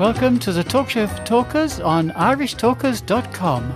Welcome to the Talk Show for Talkers on irishtalkers.com.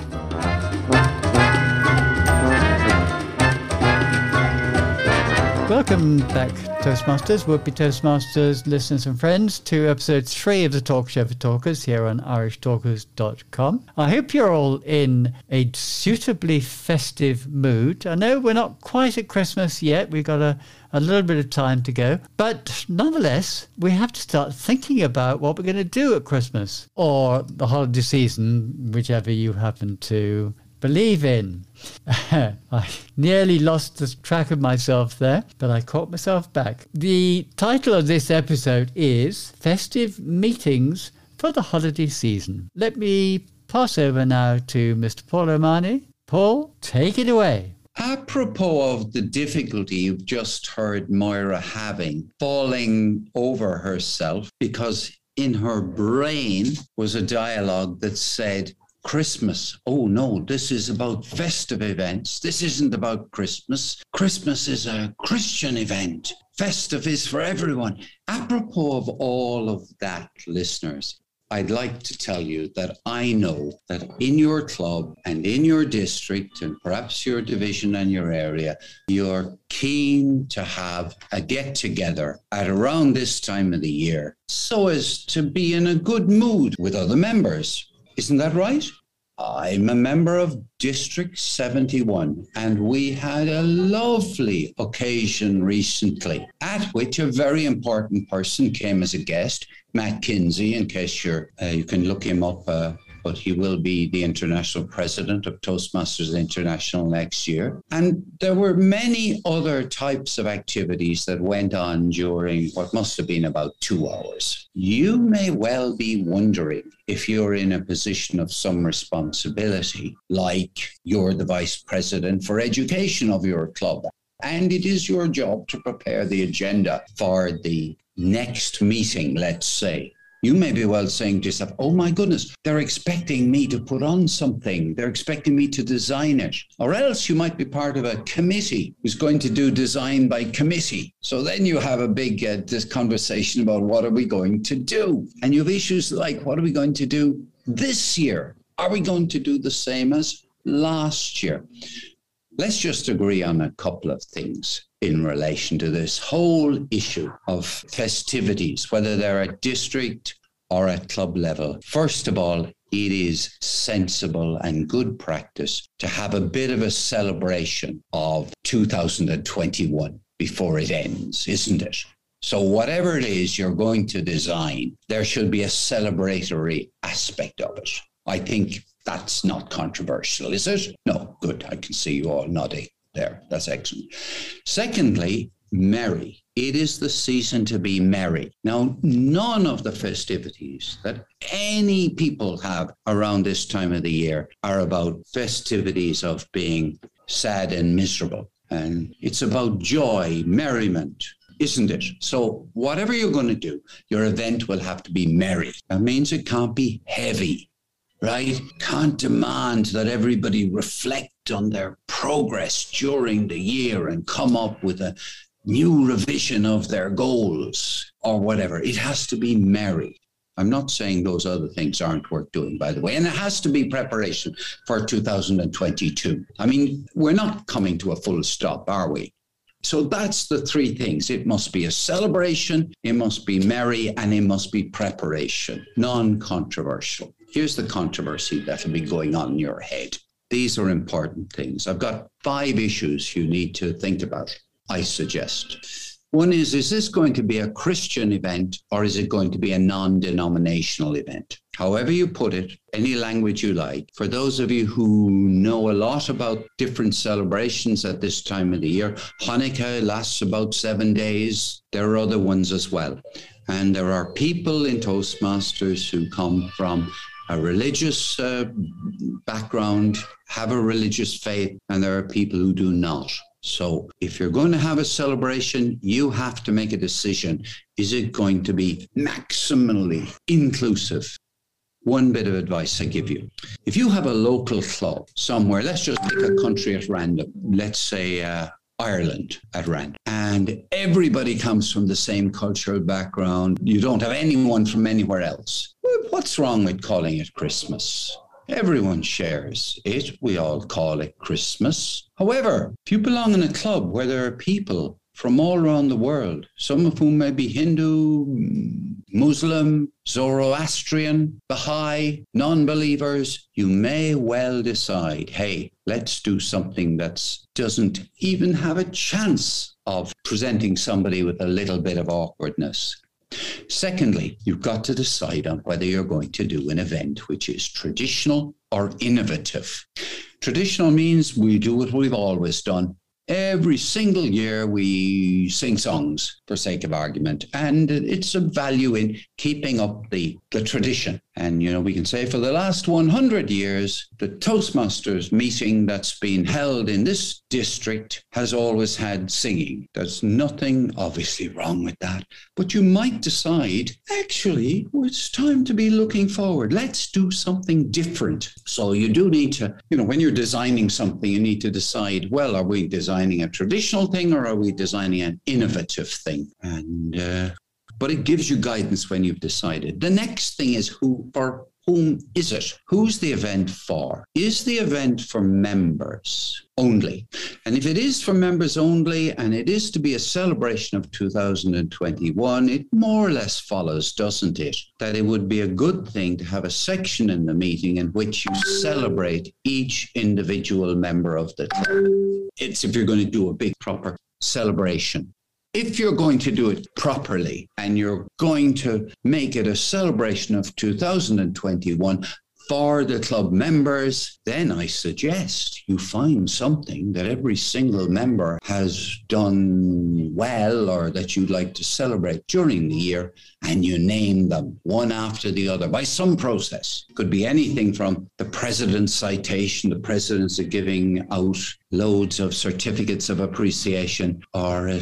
Welcome back, Toastmasters, would be Toastmasters, listeners and friends, to episode three of the Talk Show for Talkers here on irishtalkers.com. I hope you're all in a suitably festive mood. I know we're not quite at Christmas yet, we've got a, a little bit of time to go, but nonetheless, we have to start thinking about what we're going to do at Christmas or the holiday season, whichever you happen to believe in. I nearly lost the track of myself there, but I caught myself back. The title of this episode is Festive Meetings for the Holiday Season. Let me pass over now to Mr. Paul O'Mahony. Paul, take it away. Apropos of the difficulty you've just heard Moira having, falling over herself because in her brain was a dialogue that said, Christmas. Oh no, this is about festive events. This isn't about Christmas. Christmas is a Christian event. Festive is for everyone. Apropos of all of that, listeners, I'd like to tell you that I know that in your club and in your district and perhaps your division and your area, you're keen to have a get together at around this time of the year so as to be in a good mood with other members. Isn't that right? I'm a member of District 71, and we had a lovely occasion recently at which a very important person came as a guest, Matt Kinsey, in case you're, uh, you can look him up. Uh, but he will be the international president of Toastmasters International next year. And there were many other types of activities that went on during what must have been about two hours. You may well be wondering if you're in a position of some responsibility, like you're the vice president for education of your club. And it is your job to prepare the agenda for the next meeting, let's say you may be well saying to yourself, oh my goodness, they're expecting me to put on something. They're expecting me to design it. Or else you might be part of a committee who's going to do design by committee. So then you have a big uh, this conversation about what are we going to do? And you have issues like, what are we going to do this year? Are we going to do the same as last year? Let's just agree on a couple of things in relation to this whole issue of festivities, whether they're at district or at club level. First of all, it is sensible and good practice to have a bit of a celebration of 2021 before it ends, isn't it? So, whatever it is you're going to design, there should be a celebratory aspect of it. I think that's not controversial, is it? No, good. I can see you all nodding there. That's excellent. Secondly, merry. It is the season to be merry. Now, none of the festivities that any people have around this time of the year are about festivities of being sad and miserable. And it's about joy, merriment, isn't it? So, whatever you're going to do, your event will have to be merry. That means it can't be heavy right? Can't demand that everybody reflect on their progress during the year and come up with a new revision of their goals or whatever. It has to be merry. I'm not saying those other things aren't worth doing, by the way. And it has to be preparation for 2022. I mean, we're not coming to a full stop, are we? So that's the three things. It must be a celebration, it must be merry, and it must be preparation, non controversial. Here's the controversy that'll be going on in your head. These are important things. I've got five issues you need to think about, I suggest. One is Is this going to be a Christian event or is it going to be a non denominational event? However, you put it, any language you like. For those of you who know a lot about different celebrations at this time of the year, Hanukkah lasts about seven days. There are other ones as well. And there are people in Toastmasters who come from a religious uh, background, have a religious faith, and there are people who do not. So if you're going to have a celebration, you have to make a decision. Is it going to be maximally inclusive? One bit of advice I give you. If you have a local club somewhere, let's just pick a country at random. Let's say uh, Ireland at random. And everybody comes from the same cultural background. You don't have anyone from anywhere else. What's wrong with calling it Christmas? Everyone shares it. We all call it Christmas. However, if you belong in a club where there are people from all around the world, some of whom may be Hindu, Muslim, Zoroastrian, Baha'i, non believers, you may well decide hey, let's do something that doesn't even have a chance of presenting somebody with a little bit of awkwardness. Secondly, you've got to decide on whether you're going to do an event which is traditional or innovative. Traditional means we do what we've always done. Every single year, we sing songs for sake of argument, and it's a value in keeping up the, the tradition. And, you know, we can say for the last 100 years, the Toastmasters meeting that's been held in this district has always had singing. There's nothing obviously wrong with that. But you might decide, actually, it's time to be looking forward. Let's do something different. So you do need to, you know, when you're designing something, you need to decide, well, are we designing a traditional thing or are we designing an innovative thing? And uh, but it gives you guidance when you've decided. The next thing is who for whom is it? Who's the event for? Is the event for members only? And if it is for members only and it is to be a celebration of 2021, it more or less follows, doesn't it? That it would be a good thing to have a section in the meeting in which you celebrate each individual member of the club. It's if you're going to do a big proper celebration if you're going to do it properly and you're going to make it a celebration of 2021 for the club members, then I suggest you find something that every single member has done well or that you'd like to celebrate during the year, and you name them one after the other by some process. Could be anything from the president's citation, the president's giving out loads of certificates of appreciation, or uh,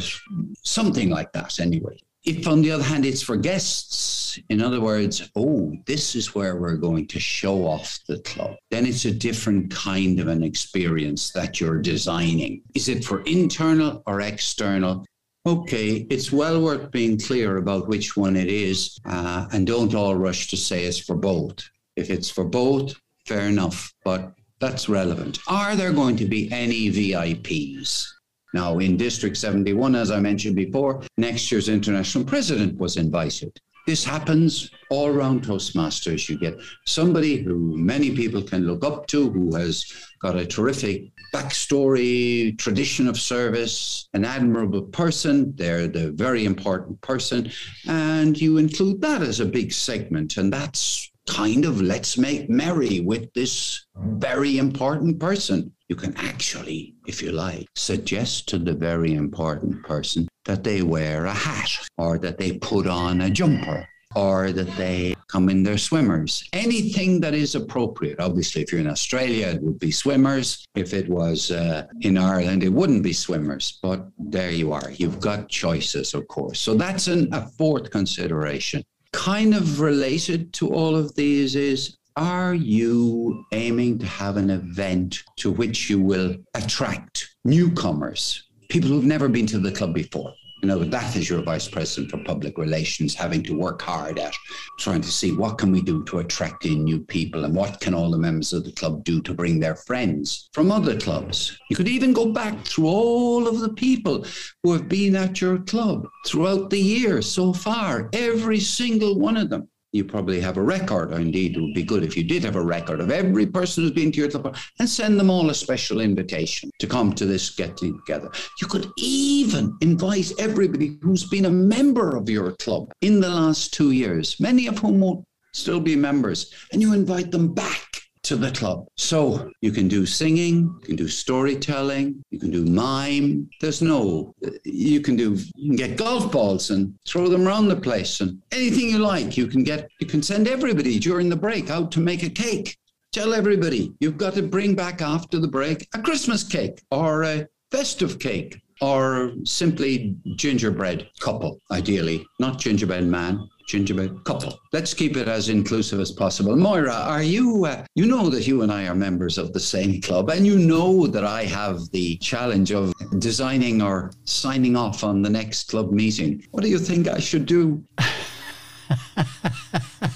something like that, anyway. If, on the other hand, it's for guests, in other words, oh, this is where we're going to show off the club, then it's a different kind of an experience that you're designing. Is it for internal or external? Okay, it's well worth being clear about which one it is, uh, and don't all rush to say it's for both. If it's for both, fair enough, but that's relevant. Are there going to be any VIPs? Now, in District 71, as I mentioned before, next year's international president was invited. This happens all around Toastmasters. You get somebody who many people can look up to, who has got a terrific backstory, tradition of service, an admirable person. They're the very important person. And you include that as a big segment. And that's kind of let's make merry with this very important person. You can actually, if you like, suggest to the very important person that they wear a hat or that they put on a jumper or that they come in their swimmers. Anything that is appropriate. Obviously, if you're in Australia, it would be swimmers. If it was uh, in Ireland, it wouldn't be swimmers. But there you are. You've got choices, of course. So that's an, a fourth consideration kind of related to all of these is are you aiming to have an event to which you will attract newcomers, people who've never been to the club before? You know, that is your vice president for public relations having to work hard at trying to see what can we do to attract in new people and what can all the members of the club do to bring their friends from other clubs. You could even go back through all of the people who have been at your club throughout the year so far, every single one of them you probably have a record, or indeed it would be good if you did have a record of every person who's been to your club and send them all a special invitation to come to this getting together. You could even invite everybody who's been a member of your club in the last two years, many of whom won't still be members, and you invite them back to the club. So you can do singing, you can do storytelling, you can do mime. There's no, you can do, you can get golf balls and throw them around the place and anything you like. You can get, you can send everybody during the break out to make a cake. Tell everybody you've got to bring back after the break a Christmas cake or a festive cake or simply gingerbread couple, ideally, not gingerbread man. Gingerbread couple. Let's keep it as inclusive as possible. Moira, are you, uh, you know that you and I are members of the same club, and you know that I have the challenge of designing or signing off on the next club meeting. What do you think I should do?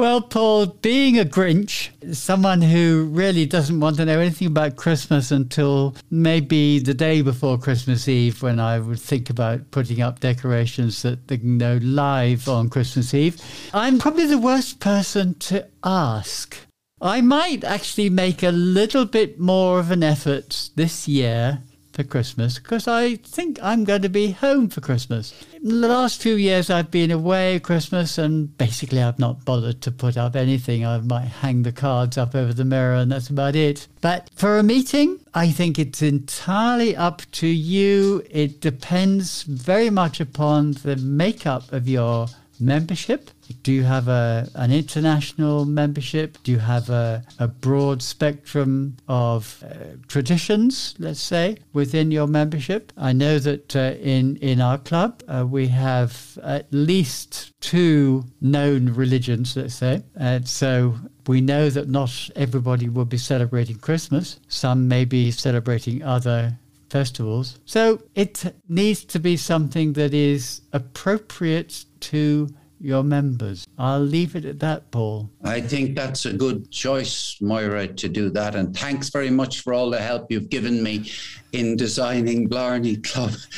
Well, Paul, being a Grinch, someone who really doesn't want to know anything about Christmas until maybe the day before Christmas Eve, when I would think about putting up decorations that they can know live on Christmas Eve, I'm probably the worst person to ask. I might actually make a little bit more of an effort this year for Christmas because I think I'm going to be home for Christmas. In the last few years, I've been away at Christmas and basically I've not bothered to put up anything. I might hang the cards up over the mirror and that's about it. But for a meeting, I think it's entirely up to you. It depends very much upon the makeup of your membership? Do you have a, an international membership? Do you have a, a broad spectrum of uh, traditions, let's say, within your membership? I know that uh, in, in our club, uh, we have at least two known religions, let's say. And so we know that not everybody will be celebrating Christmas. Some may be celebrating other festivals. So it needs to be something that is appropriate to your members. I'll leave it at that, Paul. I think that's a good choice, Moira, to do that. And thanks very much for all the help you've given me in designing Blarney Club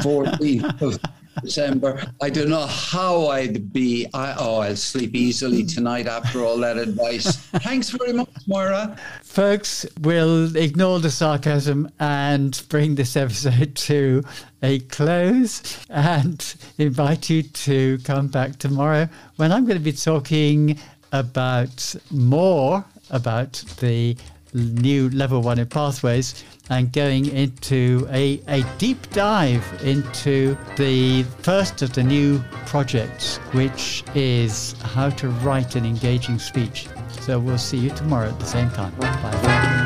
14th of December. I don't know how I'd be. I, oh, I'll sleep easily tonight after all that advice. Thanks very much, Moira. Folks, we'll ignore the sarcasm and bring this episode to a close and invite you to come back tomorrow when I'm going to be talking about more about the new level one in pathways and going into a, a deep dive into the first of the new projects, which is how to write an engaging speech. So we'll see you tomorrow at the same time. Bye.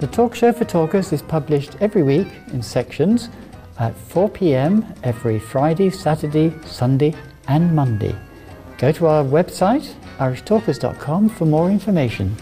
The Talk Show for Talkers is published every week in sections at 4 pm every Friday, Saturday, Sunday, and Monday. Go to our website irishtalkers.com for more information.